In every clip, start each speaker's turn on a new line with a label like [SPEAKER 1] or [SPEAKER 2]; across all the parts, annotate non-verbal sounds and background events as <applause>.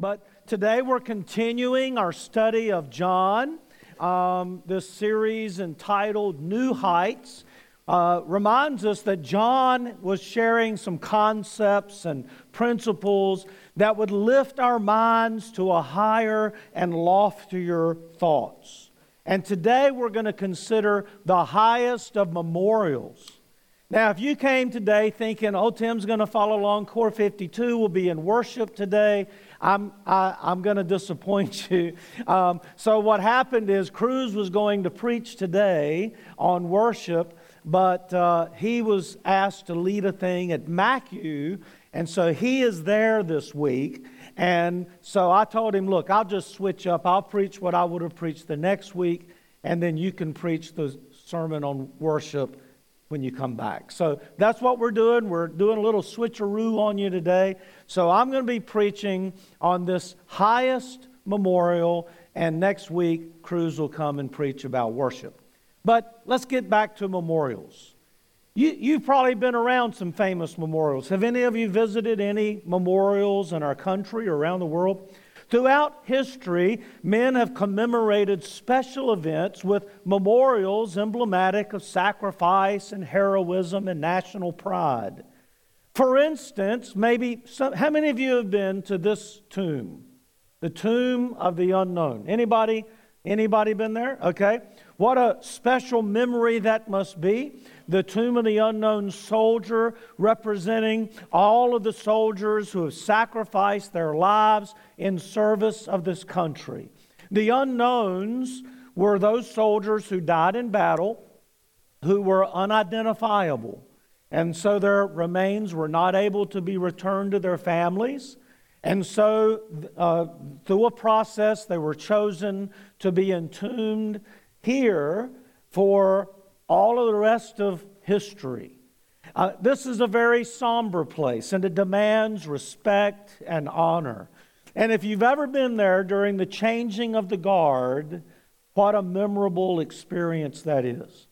[SPEAKER 1] But today we're continuing our study of John. Um, this series entitled New Heights uh, reminds us that John was sharing some concepts and principles that would lift our minds to a higher and loftier thoughts. And today we're going to consider the highest of memorials. Now, if you came today thinking, oh, Tim's going to follow along, Core 52 will be in worship today, I'm, I, am going to disappoint <laughs> you. Um, so, what happened is Cruz was going to preach today on worship, but uh, he was asked to lead a thing at MACU, and so he is there this week. And so I told him, look, I'll just switch up. I'll preach what I would have preached the next week, and then you can preach the sermon on worship when you come back. So that's what we're doing. We're doing a little switcheroo on you today. So I'm going to be preaching on this highest memorial, and next week, Cruz will come and preach about worship. But let's get back to memorials. You, you've probably been around some famous memorials. Have any of you visited any memorials in our country or around the world? Throughout history, men have commemorated special events with memorials emblematic of sacrifice and heroism and national pride. For instance, maybe some, how many of you have been to this tomb? The tomb of the unknown. Anybody anybody been there? Okay. What a special memory that must be the tomb of the unknown soldier, representing all of the soldiers who have sacrificed their lives in service of this country. The unknowns were those soldiers who died in battle who were unidentifiable. And so their remains were not able to be returned to their families. And so, uh, through a process, they were chosen to be entombed here for all of the rest of history. Uh, this is a very somber place and it demands respect and honor. And if you've ever been there during the changing of the guard, what a memorable experience that is.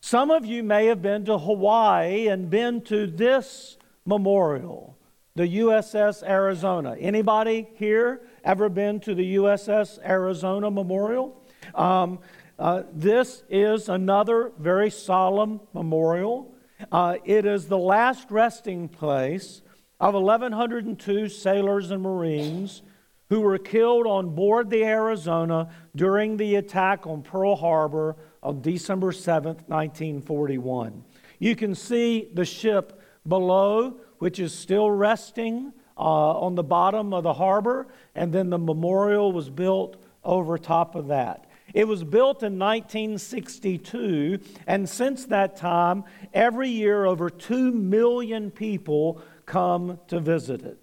[SPEAKER 1] Some of you may have been to Hawaii and been to this memorial, the USS Arizona. Anybody here ever been to the USS Arizona Memorial? Um, uh, this is another very solemn memorial. Uh, it is the last resting place of 1,102 sailors and Marines who were killed on board the Arizona during the attack on Pearl Harbor on December 7, 1941. You can see the ship below, which is still resting uh, on the bottom of the harbor, and then the memorial was built over top of that. It was built in 1962, and since that time, every year over 2 million people come to visit it.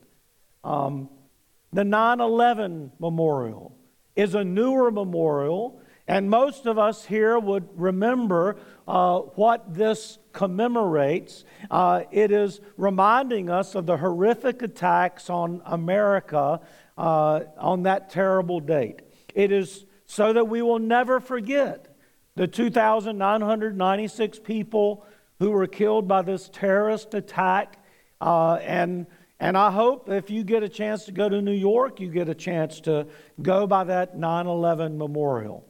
[SPEAKER 1] Um, the 9 11 Memorial is a newer memorial, and most of us here would remember uh, what this commemorates. Uh, it is reminding us of the horrific attacks on America uh, on that terrible date. It is so that we will never forget the 2,996 people who were killed by this terrorist attack. Uh, and, and I hope if you get a chance to go to New York, you get a chance to go by that 9 11 memorial.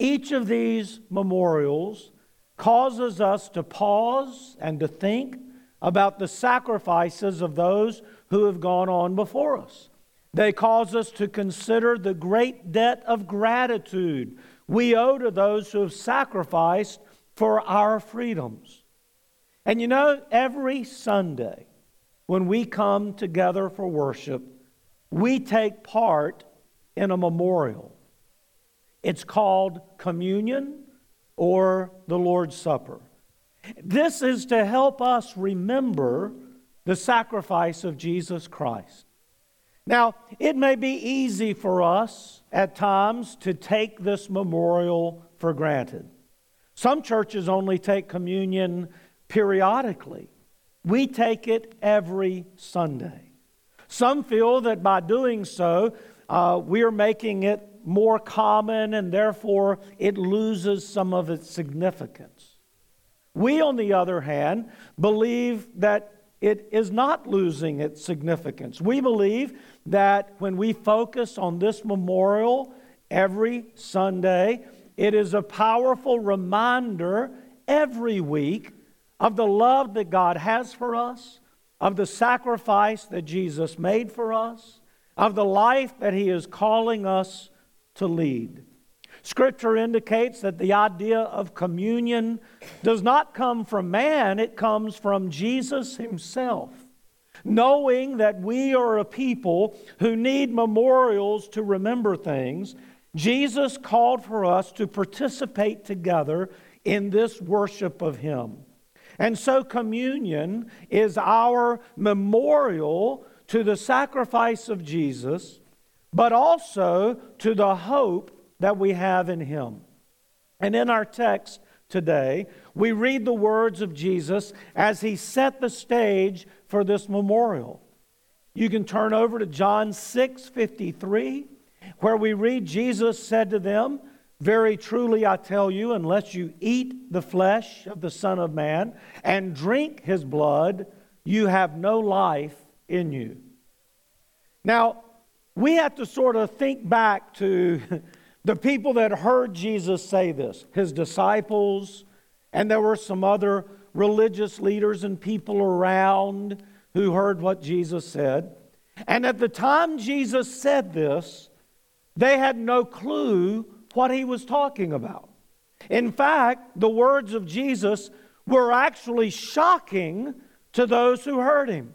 [SPEAKER 1] Each of these memorials causes us to pause and to think about the sacrifices of those who have gone on before us. They cause us to consider the great debt of gratitude we owe to those who have sacrificed for our freedoms. And you know, every Sunday when we come together for worship, we take part in a memorial. It's called communion or the Lord's Supper. This is to help us remember the sacrifice of Jesus Christ. Now, it may be easy for us at times to take this memorial for granted. Some churches only take communion periodically. We take it every Sunday. Some feel that by doing so, uh, we're making it more common and therefore it loses some of its significance. We, on the other hand, believe that it is not losing its significance. We believe that when we focus on this memorial every Sunday, it is a powerful reminder every week of the love that God has for us, of the sacrifice that Jesus made for us, of the life that He is calling us to lead. Scripture indicates that the idea of communion does not come from man, it comes from Jesus Himself. Knowing that we are a people who need memorials to remember things, Jesus called for us to participate together in this worship of Him. And so, communion is our memorial to the sacrifice of Jesus, but also to the hope that we have in Him. And in our text today, we read the words of Jesus as He set the stage for this memorial. You can turn over to John 6 53, where we read Jesus said to them, very truly, I tell you, unless you eat the flesh of the Son of Man and drink his blood, you have no life in you. Now, we have to sort of think back to <laughs> the people that heard Jesus say this, his disciples, and there were some other religious leaders and people around who heard what Jesus said. And at the time Jesus said this, they had no clue what he was talking about. In fact, the words of Jesus were actually shocking to those who heard him.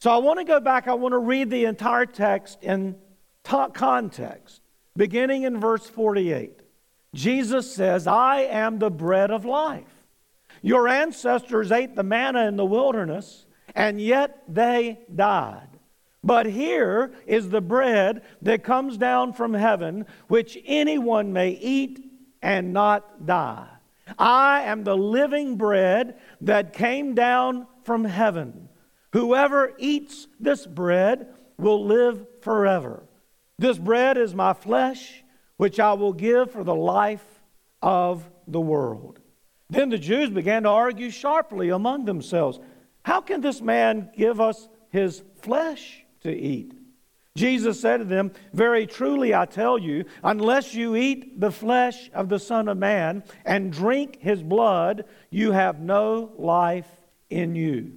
[SPEAKER 1] So I want to go back, I want to read the entire text in context, beginning in verse 48. Jesus says, I am the bread of life. Your ancestors ate the manna in the wilderness, and yet they died. But here is the bread that comes down from heaven, which anyone may eat and not die. I am the living bread that came down from heaven. Whoever eats this bread will live forever. This bread is my flesh, which I will give for the life of the world. Then the Jews began to argue sharply among themselves How can this man give us his flesh? to eat. Jesus said to them, Very truly I tell you, unless you eat the flesh of the Son of Man and drink his blood, you have no life in you.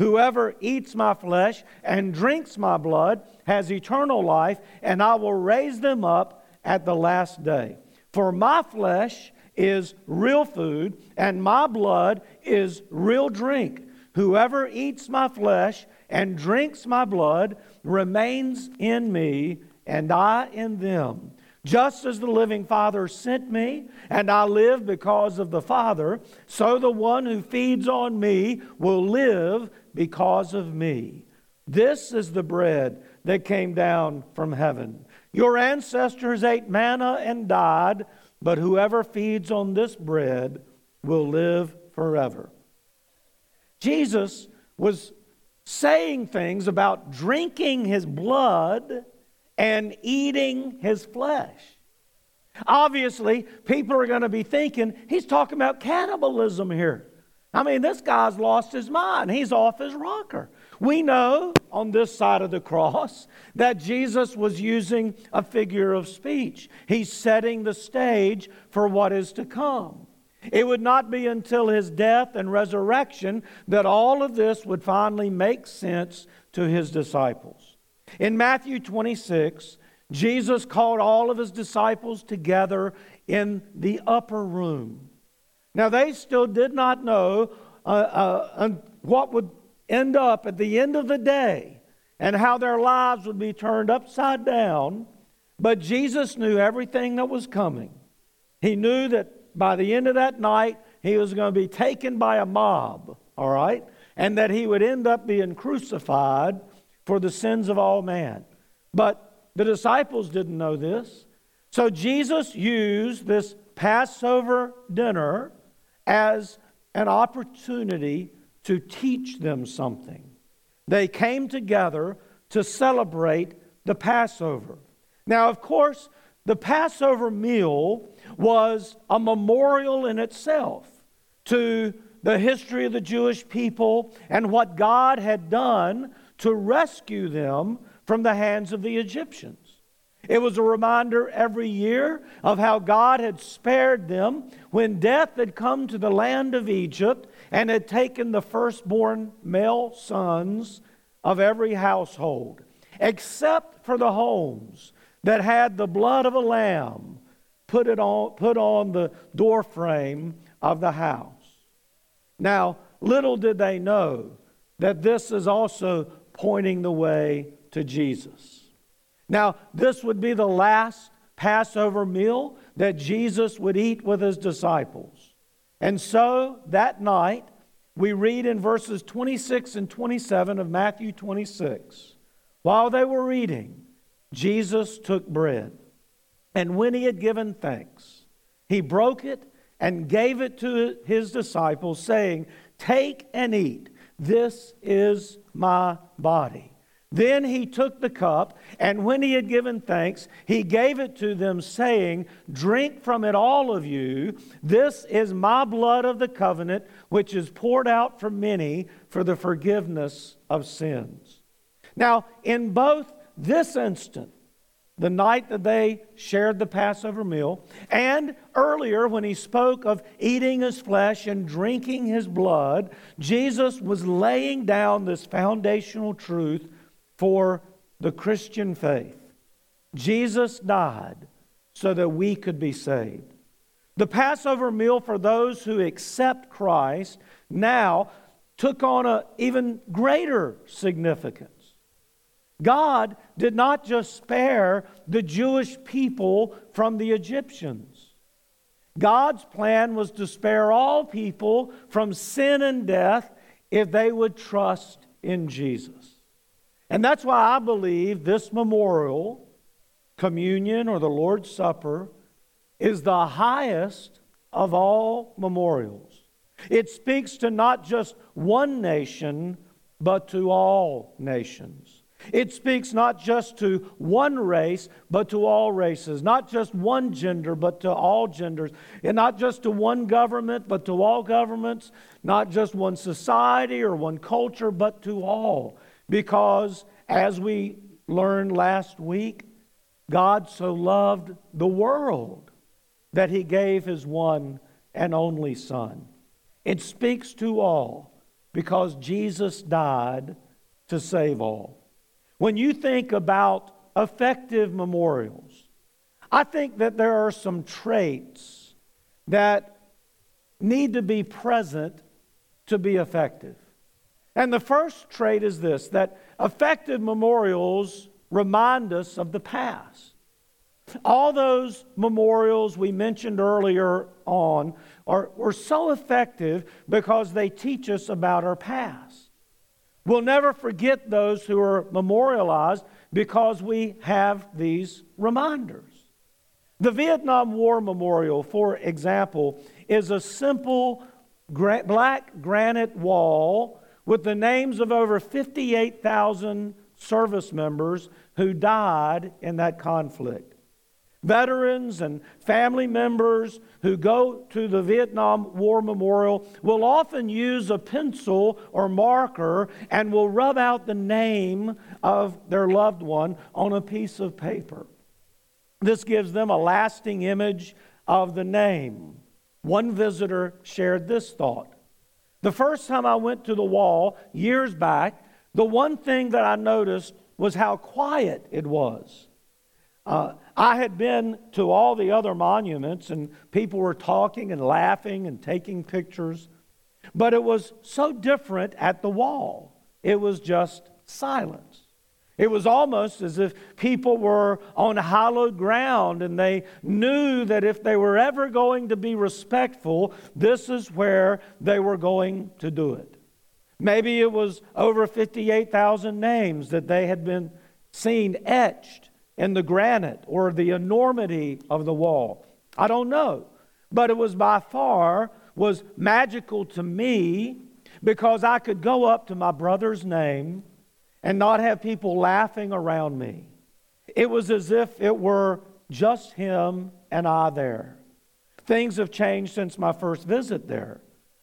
[SPEAKER 1] Whoever eats my flesh and drinks my blood has eternal life, and I will raise them up at the last day. For my flesh is real food, and my blood is real drink. Whoever eats my flesh and drinks my blood remains in me, and I in them. Just as the living Father sent me, and I live because of the Father, so the one who feeds on me will live because of me. This is the bread that came down from heaven. Your ancestors ate manna and died, but whoever feeds on this bread will live forever. Jesus was saying things about drinking his blood and eating his flesh. Obviously, people are going to be thinking he's talking about cannibalism here. I mean, this guy's lost his mind. He's off his rocker. We know on this side of the cross that Jesus was using a figure of speech. He's setting the stage for what is to come. It would not be until his death and resurrection that all of this would finally make sense to his disciples. In Matthew 26, Jesus called all of his disciples together in the upper room. Now, they still did not know uh, uh, what would end up at the end of the day and how their lives would be turned upside down, but Jesus knew everything that was coming. He knew that by the end of that night, he was going to be taken by a mob, all right? And that he would end up being crucified for the sins of all man. But the disciples didn't know this. So Jesus used this Passover dinner as an opportunity to teach them something. They came together to celebrate the Passover. Now, of course, the Passover meal was a memorial in itself to the history of the Jewish people and what God had done to rescue them from the hands of the Egyptians. It was a reminder every year of how God had spared them when death had come to the land of Egypt and had taken the firstborn male sons of every household, except for the homes that had the blood of a lamb put, it on, put on the doorframe of the house. Now, little did they know that this is also pointing the way to Jesus. Now, this would be the last Passover meal that Jesus would eat with his disciples. And so that night, we read in verses 26 and 27 of Matthew 26 while they were eating, Jesus took bread, and when he had given thanks, he broke it and gave it to his disciples, saying, Take and eat. This is my body. Then he took the cup, and when he had given thanks, he gave it to them, saying, Drink from it, all of you. This is my blood of the covenant, which is poured out for many for the forgiveness of sins. Now, in both this instant, the night that they shared the Passover meal, and earlier when he spoke of eating his flesh and drinking his blood, Jesus was laying down this foundational truth for the Christian faith. Jesus died so that we could be saved. The Passover meal for those who accept Christ now took on an even greater significance. God did not just spare the Jewish people from the Egyptians. God's plan was to spare all people from sin and death if they would trust in Jesus. And that's why I believe this memorial, communion or the Lord's Supper, is the highest of all memorials. It speaks to not just one nation, but to all nations. It speaks not just to one race, but to all races, not just one gender, but to all genders, and not just to one government, but to all governments, not just one society or one culture, but to all. Because as we learned last week, God so loved the world that he gave his one and only Son. It speaks to all because Jesus died to save all. When you think about effective memorials, I think that there are some traits that need to be present to be effective. And the first trait is this that effective memorials remind us of the past. All those memorials we mentioned earlier on are, so effective because they teach us about our past. We'll never forget those who are memorialized because we have these reminders. The Vietnam War Memorial, for example, is a simple gra- black granite wall with the names of over 58,000 service members who died in that conflict. Veterans and family members who go to the Vietnam War Memorial will often use a pencil or marker and will rub out the name of their loved one on a piece of paper. This gives them a lasting image of the name. One visitor shared this thought. The first time I went to the wall years back, the one thing that I noticed was how quiet it was. Uh, I had been to all the other monuments, and people were talking and laughing and taking pictures, but it was so different at the wall. It was just silence. It was almost as if people were on hallowed ground and they knew that if they were ever going to be respectful, this is where they were going to do it. Maybe it was over 58,000 names that they had been seen etched in the granite or the enormity of the wall. I don't know. But it was by far was magical to me because I could go up to my brother's name and not have people laughing around me. It was as if it were just him and I there. Things have changed since my first visit there.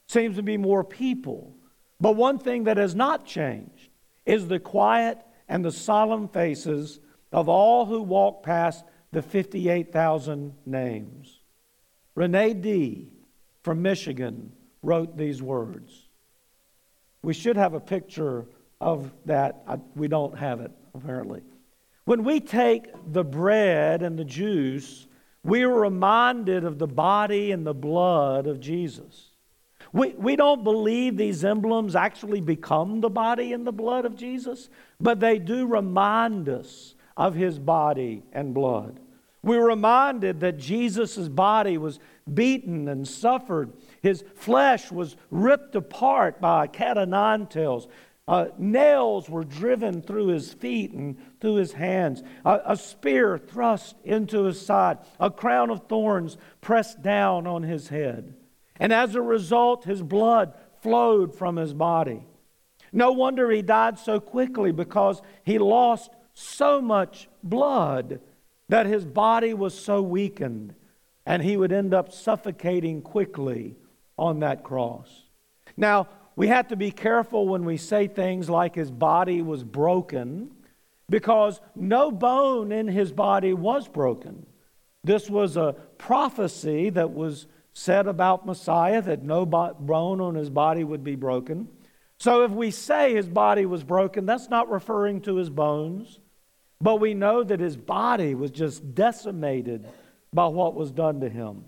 [SPEAKER 1] seems to be more people. But one thing that has not changed is the quiet and the solemn faces of all who walk past the 58,000 names. Renee D. from Michigan wrote these words. We should have a picture of that. We don't have it, apparently. When we take the bread and the juice, we are reminded of the body and the blood of Jesus. We, we don't believe these emblems actually become the body and the blood of Jesus, but they do remind us of his body and blood. We're reminded that Jesus' body was beaten and suffered. His flesh was ripped apart by cat o' nine tails. Uh, nails were driven through his feet and through his hands, a, a spear thrust into his side, a crown of thorns pressed down on his head. And as a result, his blood flowed from his body. No wonder he died so quickly because he lost so much blood that his body was so weakened and he would end up suffocating quickly on that cross. Now, we have to be careful when we say things like his body was broken because no bone in his body was broken. This was a prophecy that was said about Messiah that no bone on his body would be broken. So if we say his body was broken, that's not referring to his bones, but we know that his body was just decimated by what was done to him.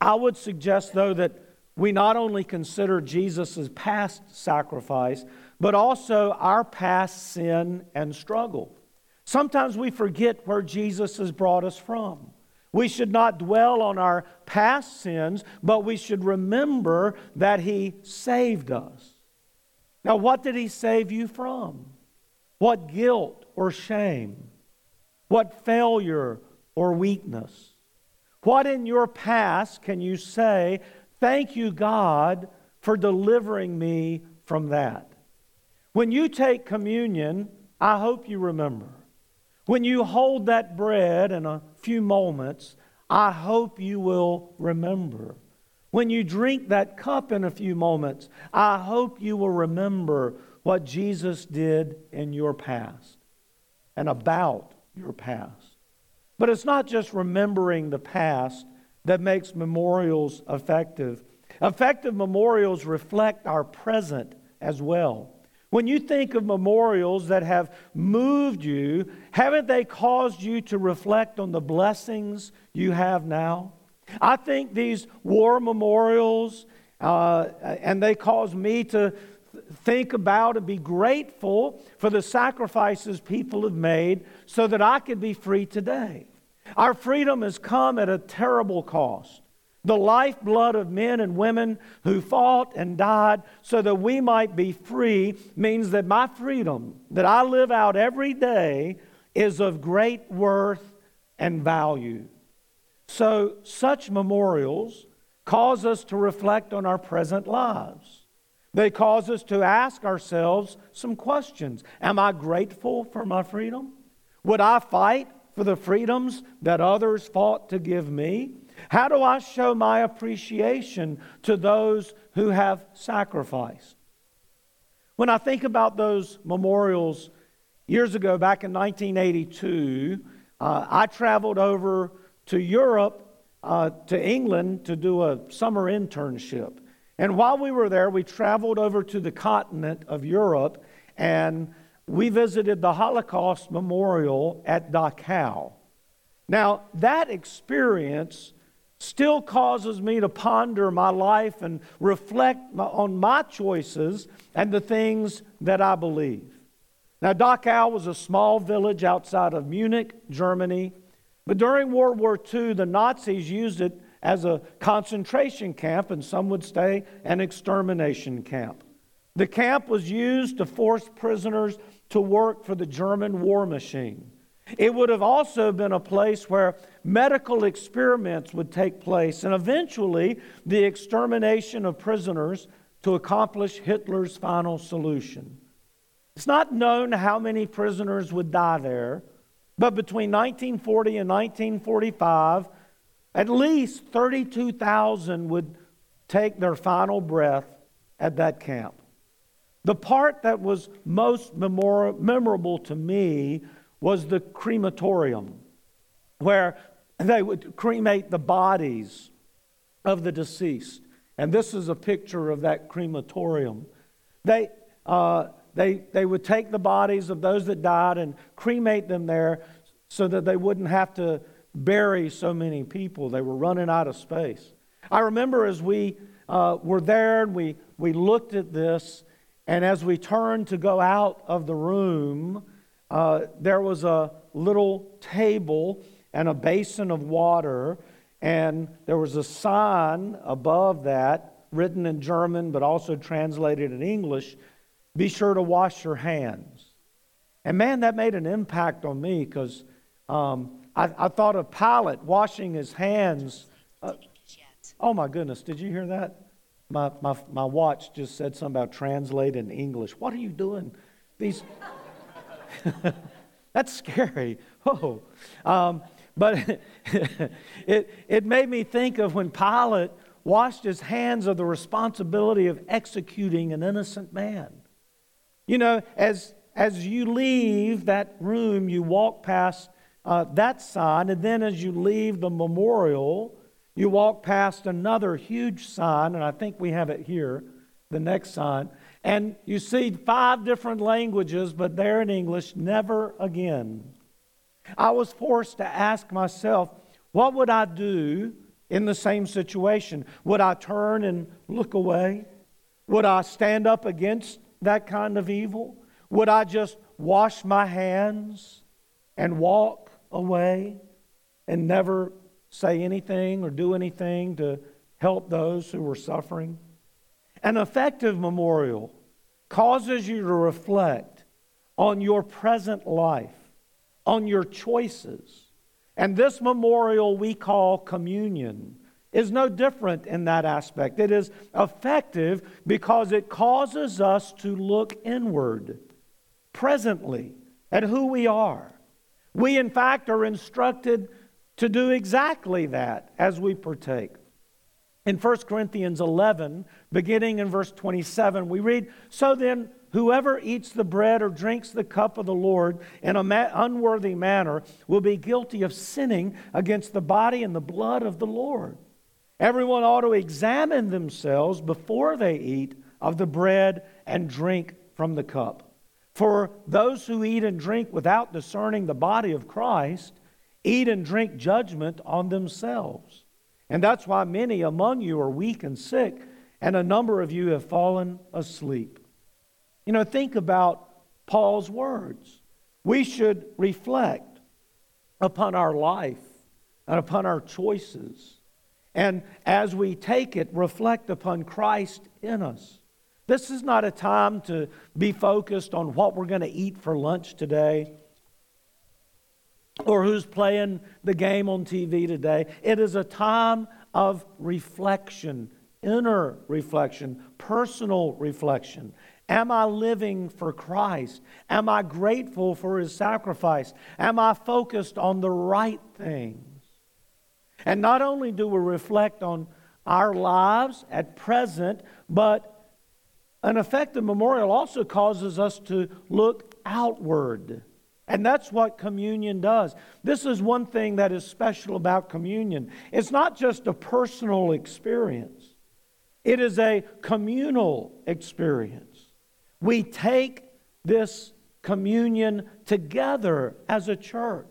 [SPEAKER 1] I would suggest, though, that we not only consider Jesus' past sacrifice, but also our past sin and struggle. Sometimes we forget where Jesus has brought us from. We should not dwell on our past sins, but we should remember that He saved us. Now, what did He save you from? What guilt or shame? What failure or weakness? What in your past can you say Thank you, God, for delivering me from that. When you take communion, I hope you remember. When you hold that bread in a few moments, I hope you will remember. When you drink that cup in a few moments, I hope you will remember what Jesus did in your past and about your past. But it's not just remembering the past, that makes memorials effective. Effective memorials reflect our present as well. When you think of memorials that have moved you, haven't they caused you to reflect on the blessings you have now? I think these war memorials, uh, and they cause me to think about and be grateful for the sacrifices people have made so that I could be free today. Our freedom has come at a terrible cost. The lifeblood of men and women who fought and died so that we might be free means that my freedom that I live out every day is of great worth and value. So, such memorials cause us to reflect on our present lives. They cause us to ask ourselves some questions Am I grateful for my freedom? Would I fight for the freedoms that others fought to give me? How do I show my appreciation to those who have sacrificed? When I think about those memorials years ago, back in 1982, uh, I traveled over to Europe, uh, to England, to do a summer internship. And while we were there, we traveled over to the continent of Europe and we visited the Holocaust Memorial at Dachau. Now, that experience still causes me to ponder my life and reflect on my choices and the things that I believe. Now, Dachau was a small village outside of Munich, Germany, but during World War II, the Nazis used it as a concentration camp, and some would say an extermination camp. The camp was used to force prisoners to work for the German war machine. It would have also been a place where medical experiments would take place and eventually the extermination of prisoners to accomplish Hitler's final solution. It's not known how many prisoners would die there, but between 1940 and 1945, at least 32,000 would take their final breath at that camp. The part that was most memorable to me was the crematorium, where they would cremate the bodies of the deceased. And this is a picture of that crematorium. They, uh, they, they would take the bodies of those that died and cremate them there so that they wouldn't have to bury so many people. They were running out of space. I remember as we uh, were there and we, we looked at this, and as we turned to go out of the room, uh, there was a little table and a basin of water, and there was a sign above that, written in German but also translated in English be sure to wash your hands. And man, that made an impact on me because um, I, I, thought of Pilate washing his hands. Uh, oh my goodness, did you hear that? My, my, my watch just said something about translate in English. What are you doing? These. <laughs> That's scary. Oh. Um, but <laughs> it, it made me think of when Pilate washed his hands of the responsibility of executing an innocent man. You know, as, as you leave that room, you walk past uh, that sign, and then as you leave the memorial, you walk past another huge sign, and I think we have it here, the next sign, and you see five different languages, but there in English, never again. I was forced to ask myself, what would I do in the same situation? Would I turn and look away? Would I stand up against that kind of evil? Would I just wash my hands and walk away and never say anything or do anything to help those who were suffering. An effective memorial causes you to reflect on your present life, on your choices. And this memorial we call communion is no different in that aspect. It is effective because it causes us to look inward presently at who we are. We, in fact, are instructed to do exactly that as we partake. In 1 Corinthians 11, beginning in verse 27, we read So then, whoever eats the bread or drinks the cup of the Lord in an unworthy manner will be guilty of sinning against the body and the blood of the Lord. Everyone ought to examine themselves before they eat of the bread and drink from the cup. For those who eat and drink without discerning the body of Christ eat and drink judgment on themselves. And that's why many among you are weak and sick, and a number of you have fallen asleep. You know, think about Paul's words. We should reflect upon our life and upon our choices. And as we take it, reflect upon Christ in us. This is not a time to be focused on what we're going to eat for lunch today or who's playing the game on TV today. It is a time of reflection, inner reflection, personal reflection. Am I living for Christ? Am I grateful for his sacrifice? Am I focused on the right things? And not only do we reflect on our lives at present, but an effective memorial also causes us to look outward. And that's what communion does. This is one thing that is special about communion. It's not just a personal experience, it is a communal experience. We take this communion together as a church.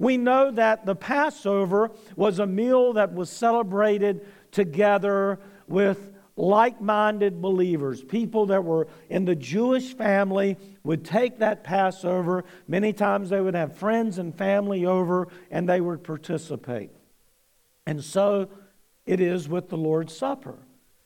[SPEAKER 1] We know that the Passover was a meal that was celebrated together with like minded believers, people that were in the Jewish family, would take that Passover. Many times they would have friends and family over and they would participate. And so it is with the Lord's Supper.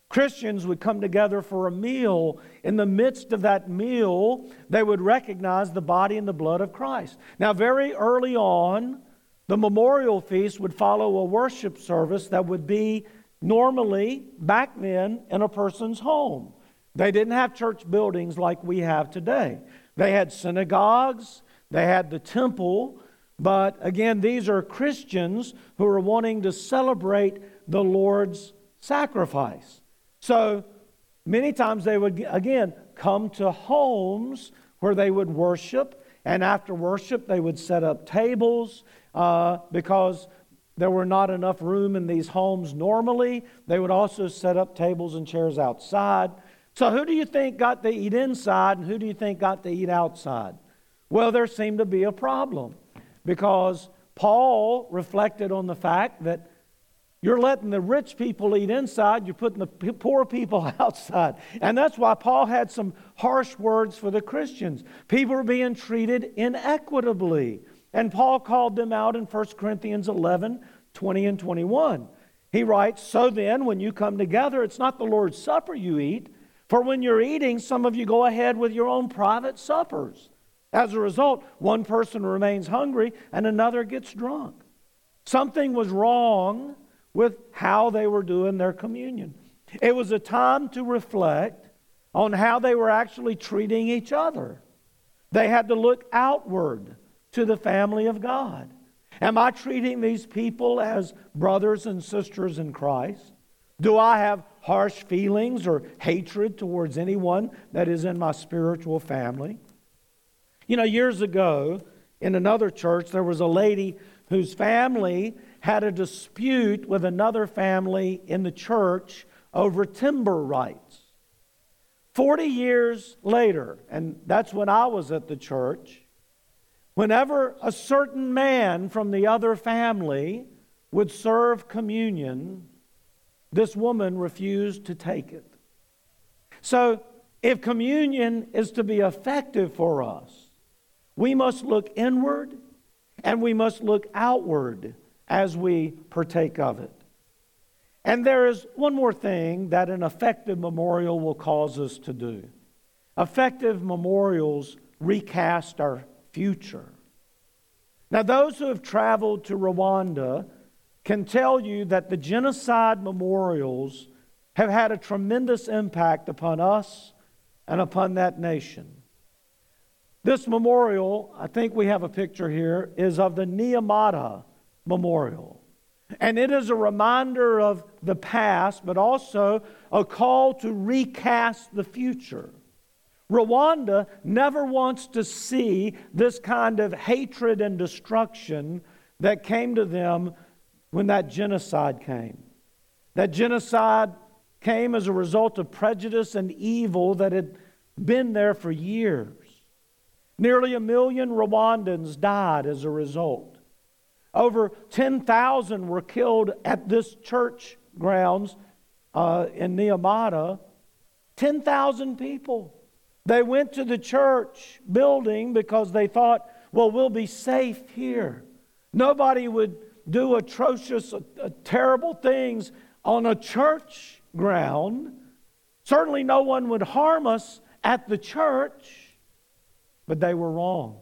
[SPEAKER 1] Christians would come together for a meal. In the midst of that meal, they would recognize the body and the blood of Christ. Now, very early on, the memorial feast would follow a worship service that would be normally back then in a person's home. They didn't have church buildings like we have today. They had synagogues, they had the temple, but again, these are Christians who are wanting to celebrate the Lord's sacrifice. So many times they would, again, come to homes where they would worship, and after worship, they would set up tables uh, because there were not enough room in these homes normally. They would also set up tables and chairs outside. So, who do you think got to eat inside, and who do you think got to eat outside? Well, there seemed to be a problem because Paul reflected on the fact that you're letting the rich people eat inside, you're putting the poor people <laughs> outside. And that's why Paul had some harsh words for the Christians. People are being treated inequitably. And Paul called them out in 1 Corinthians 11 20 and 21. He writes, So then, when you come together, it's not the Lord's Supper you eat, for when you're eating, some of you go ahead with your own private suppers. As a result, one person remains hungry and another gets drunk. Something was wrong with how they were doing their communion. It was a time to reflect on how they were actually treating each other. They had to look outward to the family of God. Am I treating these people as brothers and sisters in Christ? Do I have harsh feelings or hatred towards anyone that is in my spiritual family? You know, years ago in another church, there was a lady whose family had a dispute with another family in the church over timber rights. 40 years later, and that's when I was at the church, whenever a certain man from the other family would serve communion, this woman refused to take it. So, if communion is to be effective for us, we must look inward and we must look outward as we partake of it. And there is one more thing that an effective memorial will cause us to do. Effective memorials recast our future. Now, those who have traveled to Rwanda can tell you that the genocide memorials have had a tremendous impact upon us and upon that nation. This memorial, I think we have a picture here, is of the Nyamata memorial. And it is a reminder of the past, but also a call to recast the future. Rwanda never wants to see this kind of hatred and destruction that came to them when that genocide came. That genocide came as a result of prejudice and evil that had been there for years. Nearly a million Rwandans died as a result. Over 10,000 were killed at this church grounds uh, in Nyamata. 10,000 people. They went to the church building because they thought, well, we'll be safe here. Nobody would do atrocious, uh, uh, terrible things on a church ground. Certainly, no one would harm us at the church, but they were wrong.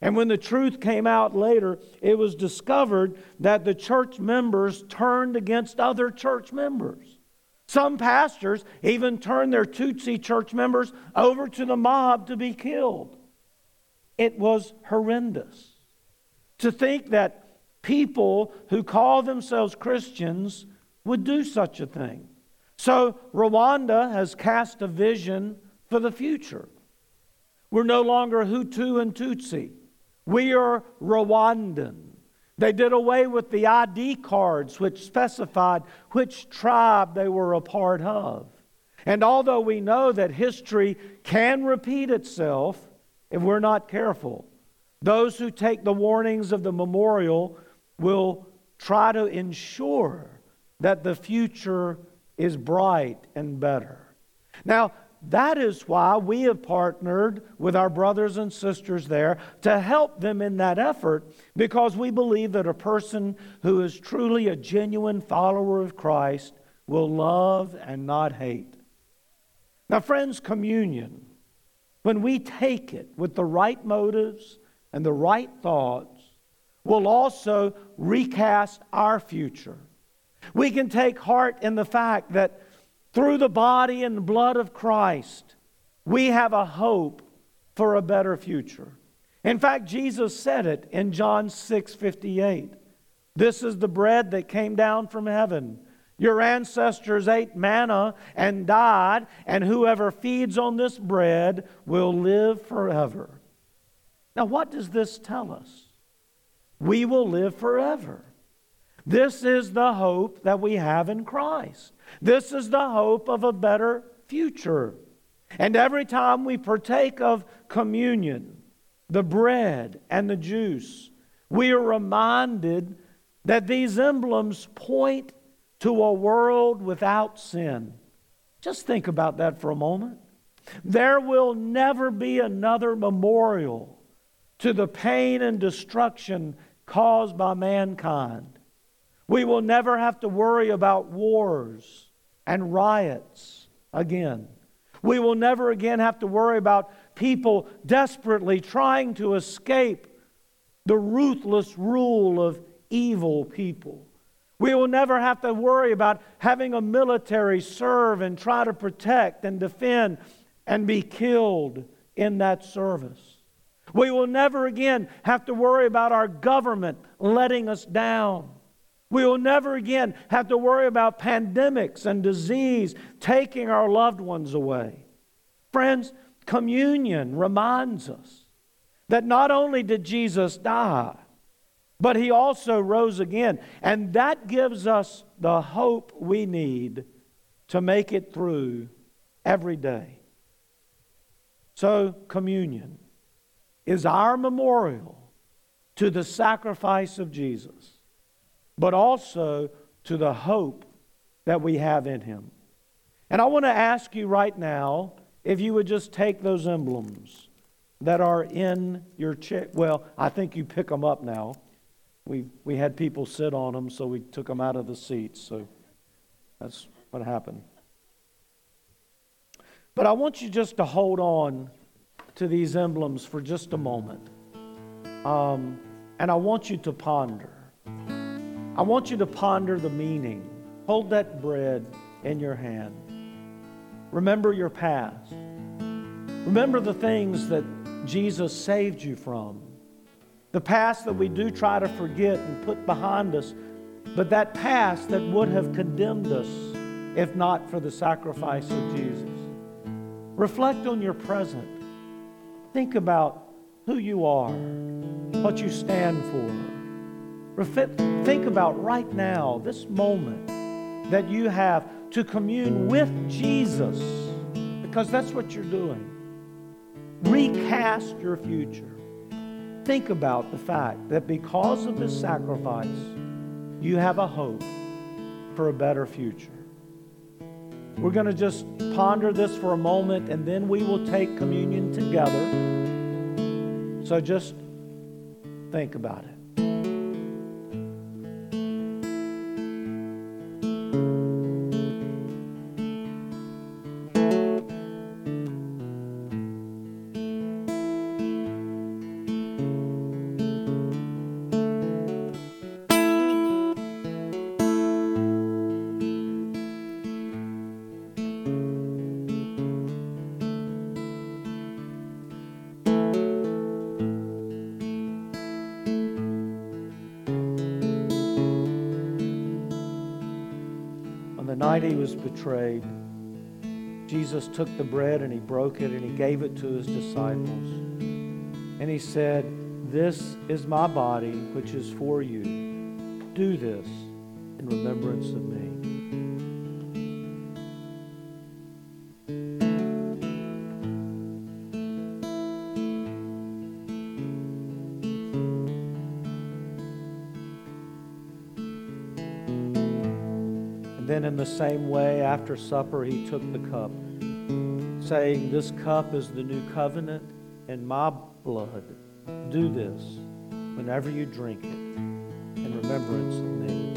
[SPEAKER 1] And when the truth came out later, it was discovered that the church members turned against other church members. Some pastors even turned their Tutsi church members over to the mob to be killed. It was horrendous. To think that people who call themselves Christians would do such a thing. So, Rwanda has cast a vision for the future. We're no longer Hutu and Tutsi. We are Rwandan. They did away with the ID cards which specified which tribe they were a part of. And although we know that history can repeat itself if we're not careful, those who take the warnings of the memorial will try to ensure that the future is bright and better. Now, that is why we have partnered with our brothers and sisters there to help them in that effort because we believe that a person who is truly a genuine follower of Christ will love and not hate. Now, friends, communion, when we take it with the right motives and the right thoughts, will also recast our future. We can take heart in the fact that through the body and blood of Christ, we have a hope for a better future. In fact, Jesus said it in John 6 58. This is the bread that came down from heaven. Your ancestors ate manna and died, and whoever feeds on this bread will live forever. Now, what does this tell us? We will live forever. This is the hope that we have in Christ. This is the hope of a better future. And every time we partake of communion, the bread and the juice, we are reminded that these emblems point to a world without sin. Just think about that for a moment. There will never be another memorial to the pain and destruction caused by mankind. We will never have to worry about wars and riots again. We will never again have to worry about people desperately trying to escape the ruthless rule of evil people. We will never have to worry about having a military serve and try to protect and defend and be killed in that service. We will never again have to worry about our government letting us down. We will never again have to worry about pandemics and disease taking our loved ones away. Friends, communion reminds us that not only did Jesus die, but he also rose again. And that gives us the hope we need to make it through every day. So, communion is our memorial to the sacrifice of Jesus, but also to the hope that we have in him. And I want to ask you right now if you would just take those emblems that are in your chair. Well, I think you pick them up now. We, we had people sit on them, so we took them out of the seats. So that's what happened. But I want you just to hold on to these emblems for just a moment. Um, and I want you to ponder. I want you to ponder the meaning. Hold that bread in your hand. Remember your past. Remember the things that Jesus saved you from the past that we do try to forget and put behind us, but that past that would have condemned us if not for the sacrifice of Jesus. Reflect on your present. Think about who you are, what you stand for. Think about right now, this moment that you have to commune with Jesus, because that's what you're doing. Recast your future think about the fact that because of this sacrifice, you have a hope for a better future. We're going to just ponder this for a moment and then we will take communion together. So just think about it. Night he was betrayed, Jesus took the bread and he broke it and he gave it to his disciples. And he said, This is my body, which is for you. Do this in remembrance of me. Same way, after supper, he took the cup, saying, This cup is the new covenant in my blood. Do this whenever you drink it in remembrance of me.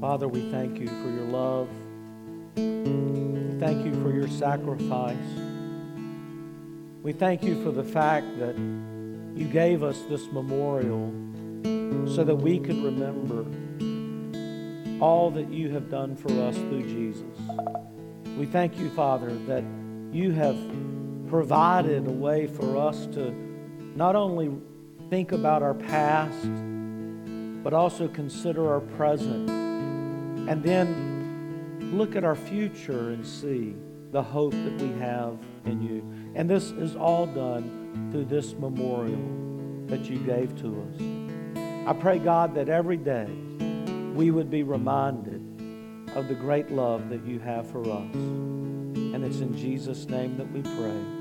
[SPEAKER 1] Father, we thank you for your love. Thank you for your sacrifice. We thank you for the fact that you gave us this memorial so that we could remember all that you have done for us through Jesus. We thank you, Father, that you have provided a way for us to not only think about our past but also consider our present. And then look at our future and see the hope that we have in you. And this is all done through this memorial that you gave to us. I pray, God, that every day we would be reminded of the great love that you have for us. And it's in Jesus' name that we pray.